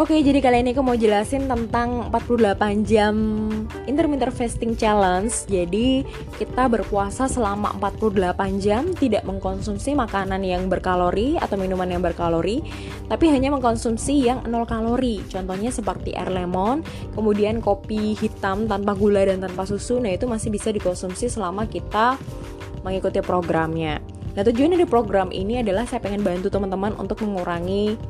Oke, jadi kali ini aku mau jelasin tentang 48 jam intermittent fasting challenge. Jadi, kita berpuasa selama 48 jam tidak mengkonsumsi makanan yang berkalori atau minuman yang berkalori, tapi hanya mengkonsumsi yang nol kalori. Contohnya seperti air lemon, kemudian kopi hitam tanpa gula dan tanpa susu. Nah, itu masih bisa dikonsumsi selama kita mengikuti programnya. Nah, tujuan dari program ini adalah saya pengen bantu teman-teman untuk mengurangi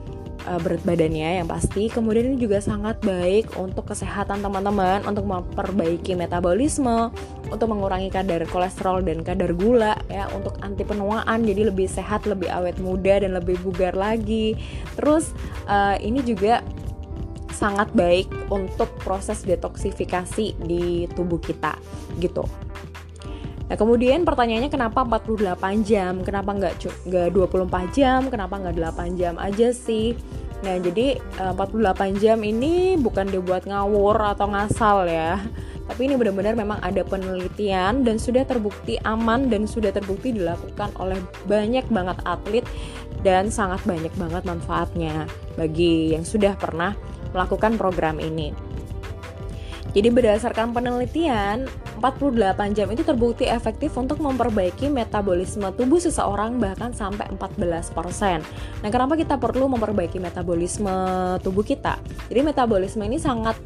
uh, berat badannya yang pasti. Kemudian ini juga sangat baik untuk kesehatan teman-teman, untuk memperbaiki metabolisme, untuk mengurangi kadar kolesterol dan kadar gula ya, untuk anti penuaan jadi lebih sehat, lebih awet muda dan lebih bugar lagi. Terus uh, ini juga sangat baik untuk proses detoksifikasi di tubuh kita gitu. Nah kemudian pertanyaannya kenapa 48 jam, kenapa nggak nggak 24 jam, kenapa nggak 8 jam aja sih? Nah jadi 48 eh, jam ini bukan dibuat ngawur atau ngasal ya tapi ini benar-benar memang ada penelitian dan sudah terbukti aman dan sudah terbukti dilakukan oleh banyak banget atlet dan sangat banyak banget manfaatnya bagi yang sudah pernah melakukan program ini. Jadi berdasarkan penelitian, 48 jam itu terbukti efektif untuk memperbaiki metabolisme tubuh seseorang bahkan sampai 14%. Nah, kenapa kita perlu memperbaiki metabolisme tubuh kita? Jadi metabolisme ini sangat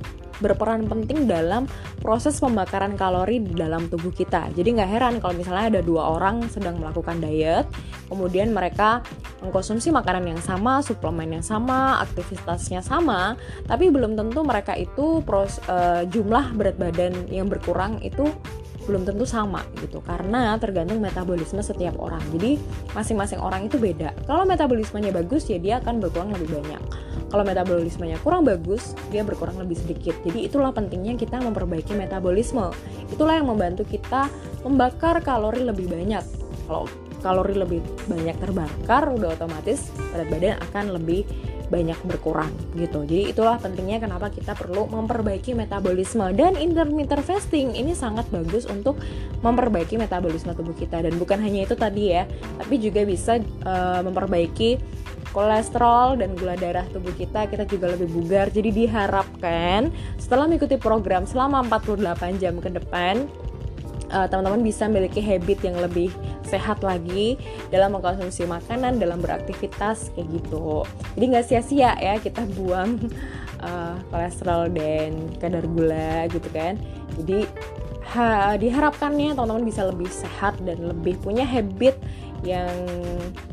berperan penting dalam proses pembakaran kalori di dalam tubuh kita. Jadi nggak heran kalau misalnya ada dua orang sedang melakukan diet, kemudian mereka mengkonsumsi makanan yang sama, suplemen yang sama, aktivitasnya sama, tapi belum tentu mereka itu pros, uh, jumlah berat badan yang berkurang itu belum tentu sama gitu karena tergantung metabolisme setiap orang. Jadi masing-masing orang itu beda. Kalau metabolismenya bagus ya dia akan berkurang lebih banyak kalau metabolismenya kurang bagus dia berkurang lebih sedikit. Jadi itulah pentingnya kita memperbaiki metabolisme. Itulah yang membantu kita membakar kalori lebih banyak. Kalau kalori lebih banyak terbakar udah otomatis berat badan akan lebih banyak berkurang gitu. Jadi itulah pentingnya kenapa kita perlu memperbaiki metabolisme. Dan intermittent fasting ini sangat bagus untuk memperbaiki metabolisme tubuh kita. Dan bukan hanya itu tadi ya, tapi juga bisa uh, memperbaiki kolesterol dan gula darah tubuh kita kita juga lebih bugar jadi diharapkan setelah mengikuti program selama 48 jam ke depan uh, teman-teman bisa memiliki habit yang lebih sehat lagi dalam mengkonsumsi makanan, dalam beraktivitas kayak gitu. Jadi nggak sia-sia ya kita buang uh, kolesterol dan kadar gula gitu kan. Jadi ha, diharapkannya teman-teman bisa lebih sehat dan lebih punya habit yang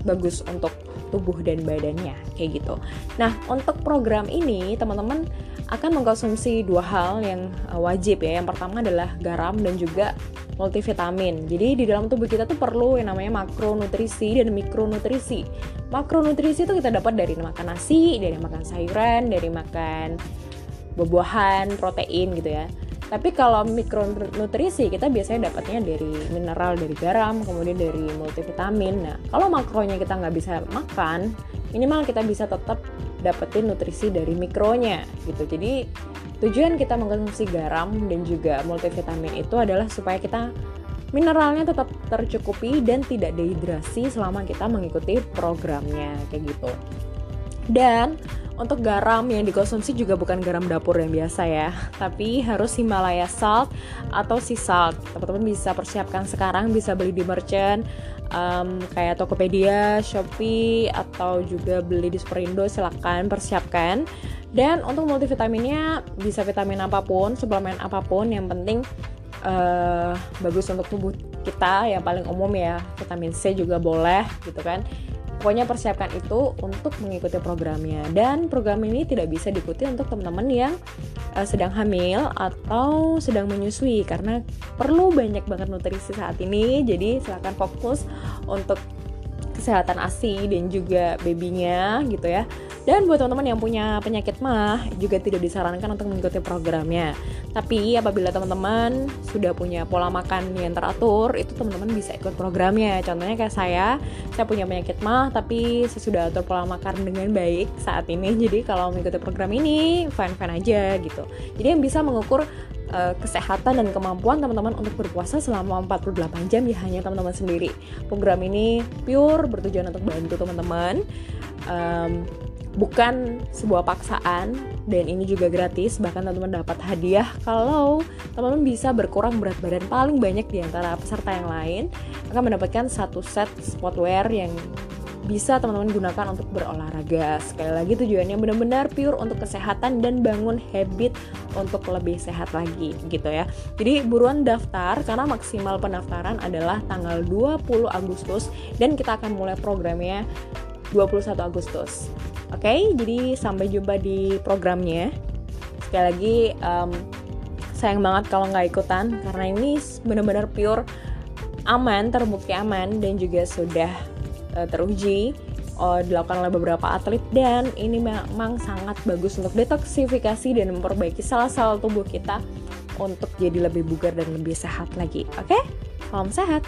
bagus untuk tubuh dan badannya kayak gitu. Nah, untuk program ini teman-teman akan mengkonsumsi dua hal yang uh, wajib ya. Yang pertama adalah garam dan juga multivitamin. Jadi di dalam tubuh kita tuh perlu yang namanya makronutrisi dan mikronutrisi. Makronutrisi itu kita dapat dari makan nasi, dari makan sayuran, dari makan buah-buahan, protein gitu ya. Tapi kalau mikronutrisi kita biasanya dapatnya dari mineral, dari garam, kemudian dari multivitamin. Nah, kalau makronya kita nggak bisa makan, minimal kita bisa tetap dapetin nutrisi dari mikronya gitu. Jadi Tujuan kita mengkonsumsi garam dan juga multivitamin itu adalah supaya kita mineralnya tetap tercukupi dan tidak dehidrasi selama kita mengikuti programnya kayak gitu. Dan untuk garam yang dikonsumsi juga bukan garam dapur yang biasa ya, tapi harus Himalaya salt atau sea salt. Teman-teman bisa persiapkan sekarang, bisa beli di merchant um, kayak Tokopedia, Shopee atau juga beli di Superindo silahkan persiapkan dan untuk multivitaminnya bisa vitamin apa pun, suplemen apa pun, yang penting uh, bagus untuk tubuh kita. Yang paling umum ya vitamin C juga boleh gitu kan. Pokoknya persiapkan itu untuk mengikuti programnya dan program ini tidak bisa diikuti untuk teman-teman yang uh, sedang hamil atau sedang menyusui karena perlu banyak banget nutrisi saat ini. Jadi silakan fokus untuk kesehatan ASI dan juga babynya gitu ya dan buat teman-teman yang punya penyakit mah juga tidak disarankan untuk mengikuti programnya. Tapi apabila teman-teman sudah punya pola makan yang teratur, itu teman-teman bisa ikut programnya. Contohnya kayak saya, saya punya penyakit mah tapi saya sudah atur pola makan dengan baik saat ini. Jadi kalau mengikuti program ini fine-fine aja gitu. Jadi yang bisa mengukur uh, kesehatan dan kemampuan teman-teman untuk berpuasa selama 48 jam ya hanya teman-teman sendiri. Program ini pure bertujuan untuk bantu teman-teman um, bukan sebuah paksaan dan ini juga gratis bahkan teman-teman dapat hadiah kalau teman-teman bisa berkurang berat badan paling banyak di antara peserta yang lain akan mendapatkan satu set sportwear yang bisa teman-teman gunakan untuk berolahraga. Sekali lagi tujuannya benar-benar pure untuk kesehatan dan bangun habit untuk lebih sehat lagi gitu ya. Jadi buruan daftar karena maksimal pendaftaran adalah tanggal 20 Agustus dan kita akan mulai programnya 21 Agustus. Oke, okay? jadi sampai jumpa di programnya. Sekali lagi um, sayang banget kalau nggak ikutan karena ini benar-benar pure aman, terbukti aman dan juga sudah uh, teruji uh, dilakukan oleh beberapa atlet dan ini memang sangat bagus untuk detoksifikasi dan memperbaiki sel-sel tubuh kita untuk jadi lebih bugar dan lebih sehat lagi. Oke, okay? salam sehat.